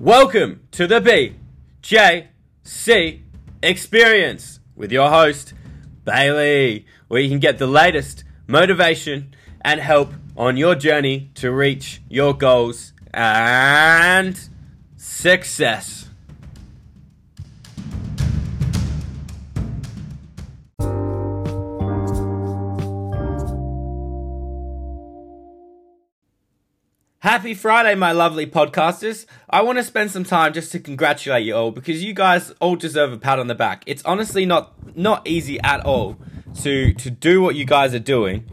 Welcome to the BJC Experience with your host, Bailey, where you can get the latest motivation and help on your journey to reach your goals and success. Happy Friday, my lovely podcasters. I want to spend some time just to congratulate you all because you guys all deserve a pat on the back. It's honestly not not easy at all to to do what you guys are doing.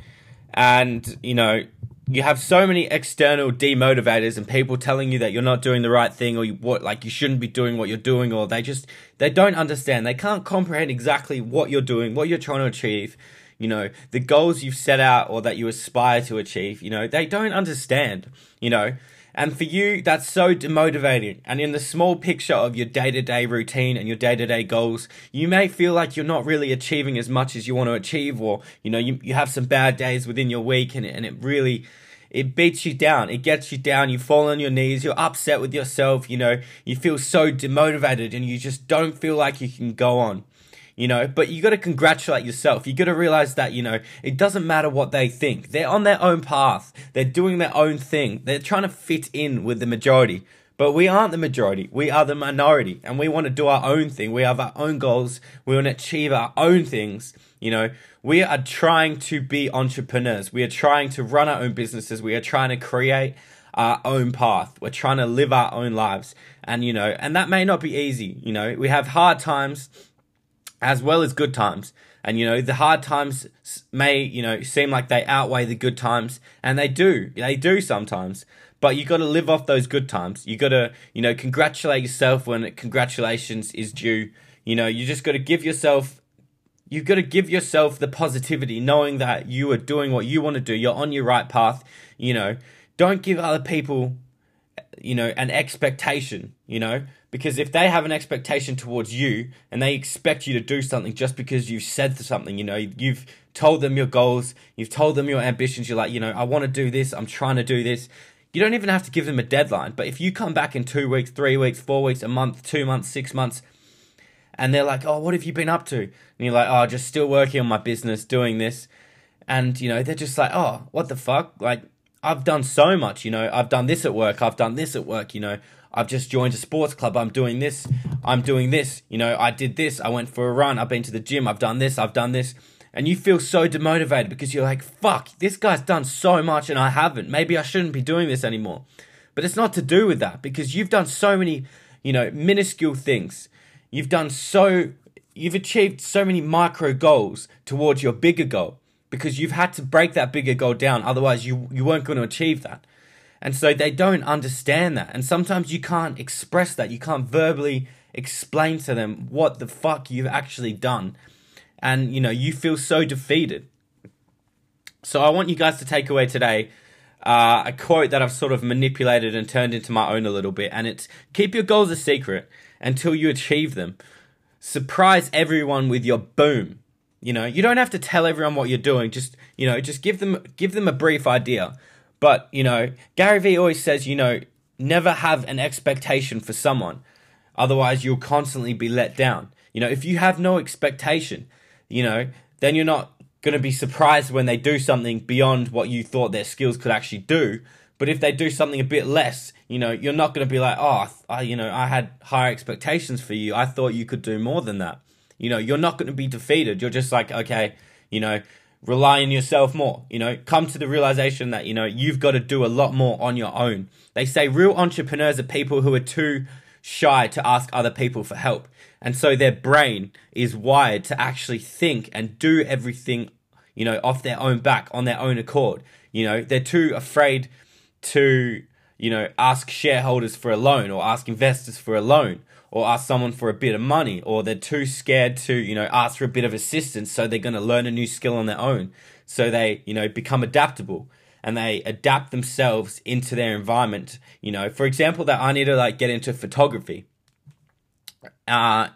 And, you know, you have so many external demotivators and people telling you that you're not doing the right thing or you, what like you shouldn't be doing what you're doing or they just they don't understand. They can't comprehend exactly what you're doing, what you're trying to achieve you know, the goals you've set out or that you aspire to achieve, you know, they don't understand, you know. And for you, that's so demotivating. And in the small picture of your day to day routine and your day to day goals, you may feel like you're not really achieving as much as you want to achieve, or, you know, you, you have some bad days within your week and, and it really, it beats you down. It gets you down. You fall on your knees. You're upset with yourself. You know, you feel so demotivated and you just don't feel like you can go on you know, but you got to congratulate yourself. You got to realize that, you know, it doesn't matter what they think. They're on their own path. They're doing their own thing. They're trying to fit in with the majority. But we aren't the majority. We are the minority and we want to do our own thing. We have our own goals. We want to achieve our own things. You know, we are trying to be entrepreneurs. We are trying to run our own businesses. We are trying to create our own path. We're trying to live our own lives. And, you know, and that may not be easy. You know, we have hard times as well as good times. And you know, the hard times may, you know, seem like they outweigh the good times, and they do. They do sometimes. But you got to live off those good times. You got to, you know, congratulate yourself when congratulations is due. You know, you just got to give yourself you've got to give yourself the positivity knowing that you are doing what you want to do. You're on your right path, you know. Don't give other people you know, an expectation, you know, because if they have an expectation towards you and they expect you to do something just because you've said something, you know, you've told them your goals, you've told them your ambitions, you're like, you know, I want to do this, I'm trying to do this. You don't even have to give them a deadline, but if you come back in two weeks, three weeks, four weeks, a month, two months, six months, and they're like, oh, what have you been up to? And you're like, oh, just still working on my business, doing this. And, you know, they're just like, oh, what the fuck? Like, I've done so much, you know. I've done this at work. I've done this at work, you know. I've just joined a sports club. I'm doing this. I'm doing this. You know, I did this. I went for a run. I've been to the gym. I've done this. I've done this. And you feel so demotivated because you're like, fuck, this guy's done so much and I haven't. Maybe I shouldn't be doing this anymore. But it's not to do with that because you've done so many, you know, minuscule things. You've done so, you've achieved so many micro goals towards your bigger goal because you've had to break that bigger goal down. Otherwise, you, you weren't going to achieve that. And so they don't understand that. And sometimes you can't express that. You can't verbally explain to them what the fuck you've actually done. And, you know, you feel so defeated. So I want you guys to take away today uh, a quote that I've sort of manipulated and turned into my own a little bit. And it's keep your goals a secret until you achieve them. Surprise everyone with your boom. You know, you don't have to tell everyone what you're doing. Just, you know, just give them give them a brief idea. But, you know, Gary Vee always says, you know, never have an expectation for someone. Otherwise, you'll constantly be let down. You know, if you have no expectation, you know, then you're not going to be surprised when they do something beyond what you thought their skills could actually do. But if they do something a bit less, you know, you're not going to be like, oh, I, you know, I had higher expectations for you. I thought you could do more than that. You know, you're not going to be defeated. You're just like, okay, you know, rely on yourself more. You know, come to the realization that, you know, you've got to do a lot more on your own. They say real entrepreneurs are people who are too shy to ask other people for help. And so their brain is wired to actually think and do everything, you know, off their own back, on their own accord. You know, they're too afraid to, you know, ask shareholders for a loan or ask investors for a loan or ask someone for a bit of money or they're too scared to you know ask for a bit of assistance so they're going to learn a new skill on their own. So they you know become adaptable and they adapt themselves into their environment. You know for example that i need to like get into photography uh,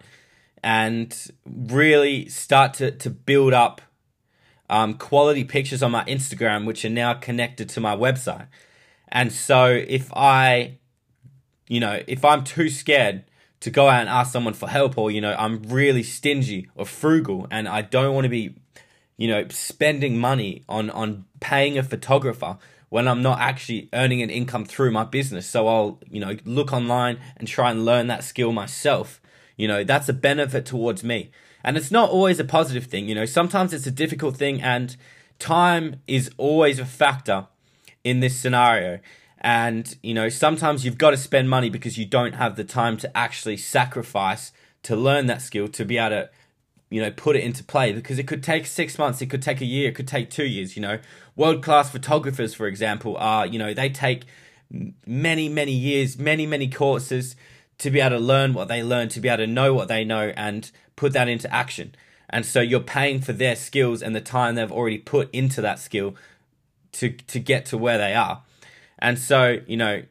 and really start to, to build up um, quality pictures on my instagram which are now connected to my website and so if i you know, if I'm too scared to go out and ask someone for help or, you know, I'm really stingy or frugal and I don't want to be, you know, spending money on, on paying a photographer when I'm not actually earning an income through my business. So I'll, you know, look online and try and learn that skill myself. You know, that's a benefit towards me. And it's not always a positive thing, you know, sometimes it's a difficult thing and time is always a factor in this scenario. And, you know, sometimes you've got to spend money because you don't have the time to actually sacrifice to learn that skill to be able to, you know, put it into play because it could take six months, it could take a year, it could take two years, you know. World class photographers, for example, are, you know, they take many, many years, many, many courses to be able to learn what they learn, to be able to know what they know and put that into action. And so you're paying for their skills and the time they've already put into that skill to to get to where they are. And so, you know,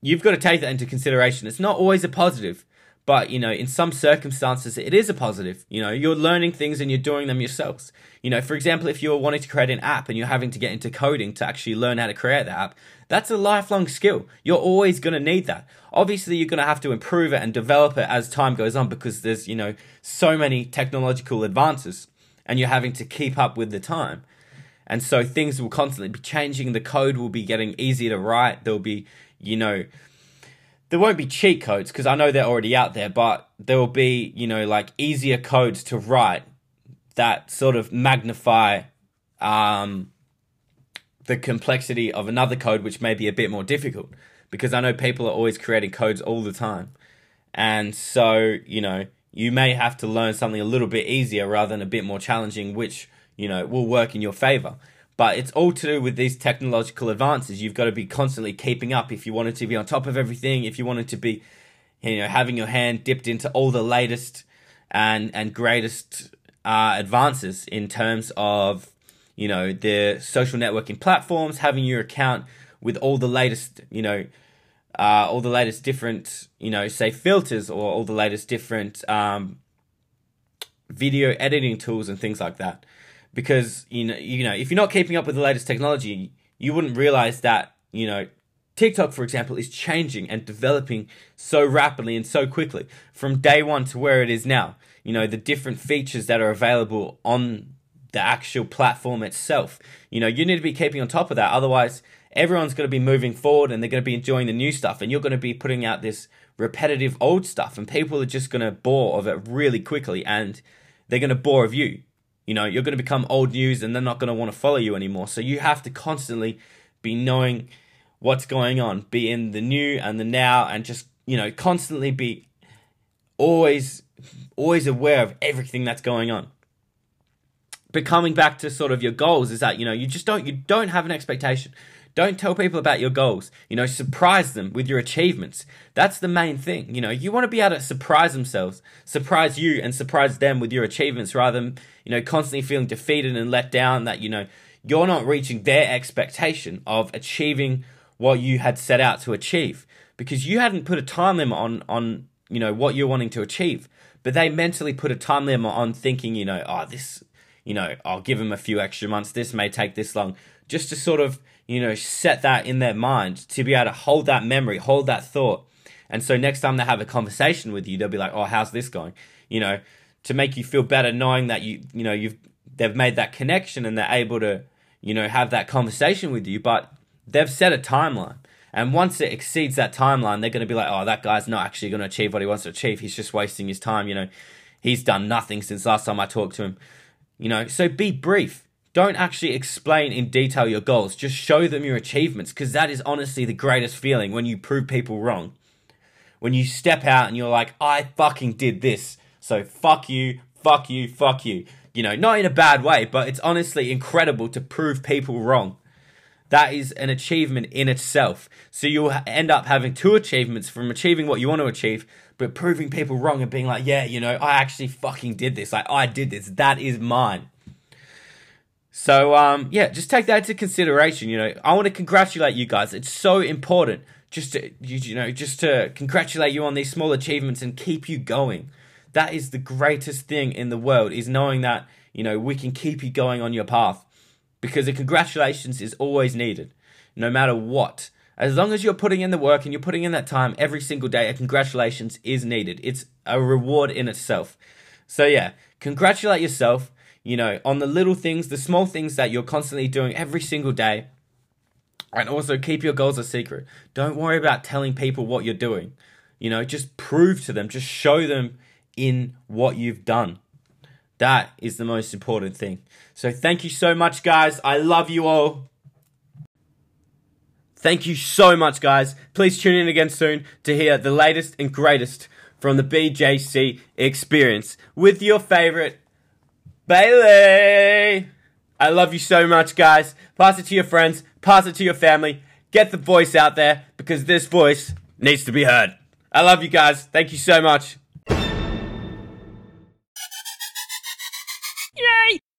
you've got to take that into consideration. It's not always a positive, but, you know, in some circumstances, it is a positive. You know, you're learning things and you're doing them yourselves. You know, for example, if you're wanting to create an app and you're having to get into coding to actually learn how to create the app, that's a lifelong skill. You're always going to need that. Obviously, you're going to have to improve it and develop it as time goes on because there's, you know, so many technological advances and you're having to keep up with the time. And so things will constantly be changing. The code will be getting easier to write. There'll be, you know, there won't be cheat codes because I know they're already out there, but there will be, you know, like easier codes to write that sort of magnify um, the complexity of another code, which may be a bit more difficult. Because I know people are always creating codes all the time. And so, you know, you may have to learn something a little bit easier rather than a bit more challenging, which you know, will work in your favor. But it's all to do with these technological advances. You've got to be constantly keeping up if you wanted to be on top of everything, if you wanted to be, you know, having your hand dipped into all the latest and and greatest uh, advances in terms of, you know, the social networking platforms, having your account with all the latest, you know, uh, all the latest different, you know, say filters or all the latest different um, video editing tools and things like that because you know you know if you're not keeping up with the latest technology, you wouldn't realize that you know TikTok, for example, is changing and developing so rapidly and so quickly from day one to where it is now. You know the different features that are available on the actual platform itself. You know you need to be keeping on top of that, otherwise everyone's going to be moving forward and they're going to be enjoying the new stuff and you're going to be putting out this repetitive old stuff and people are just going to bore of it really quickly and they're going to bore of you you know, you're going to become old news and they're not going to want to follow you anymore. So you have to constantly be knowing what's going on, be in the new and the now, and just, you know, constantly be always, always aware of everything that's going on. But coming back to sort of your goals is that, you know, you just don't, you don't have an expectation. Don't tell people about your goals. You know, surprise them with your achievements. That's the main thing. You know, you want to be able to surprise themselves, surprise you, and surprise them with your achievements rather than, you know, constantly feeling defeated and let down that, you know, you're not reaching their expectation of achieving what you had set out to achieve because you hadn't put a time limit on, on, you know, what you're wanting to achieve. But they mentally put a time limit on thinking, you know, oh, this, you know, I'll give them a few extra months. This may take this long just to sort of, you know, set that in their mind to be able to hold that memory, hold that thought. And so next time they have a conversation with you, they'll be like, "Oh, how's this going?" You know, to make you feel better knowing that you, you know, you've they've made that connection and they're able to, you know, have that conversation with you, but they've set a timeline. And once it exceeds that timeline, they're going to be like, "Oh, that guy's not actually going to achieve what he wants to achieve. He's just wasting his time, you know. He's done nothing since last time I talked to him." You know, so be brief don't actually explain in detail your goals. Just show them your achievements because that is honestly the greatest feeling when you prove people wrong. When you step out and you're like, I fucking did this. So fuck you, fuck you, fuck you. You know, not in a bad way, but it's honestly incredible to prove people wrong. That is an achievement in itself. So you'll end up having two achievements from achieving what you want to achieve, but proving people wrong and being like, yeah, you know, I actually fucking did this. Like, I did this. That is mine. So um, yeah, just take that into consideration. You know, I want to congratulate you guys. It's so important just to you, you know just to congratulate you on these small achievements and keep you going. That is the greatest thing in the world is knowing that you know we can keep you going on your path because a congratulations is always needed, no matter what. As long as you're putting in the work and you're putting in that time every single day, a congratulations is needed. It's a reward in itself. So yeah, congratulate yourself, you know, on the little things, the small things that you're constantly doing every single day. And also keep your goals a secret. Don't worry about telling people what you're doing. You know, just prove to them, just show them in what you've done. That is the most important thing. So thank you so much, guys. I love you all. Thank you so much, guys. Please tune in again soon to hear the latest and greatest from the BJC experience with your favorite Bailey. I love you so much, guys. Pass it to your friends, pass it to your family. Get the voice out there because this voice needs to be heard. I love you guys. Thank you so much.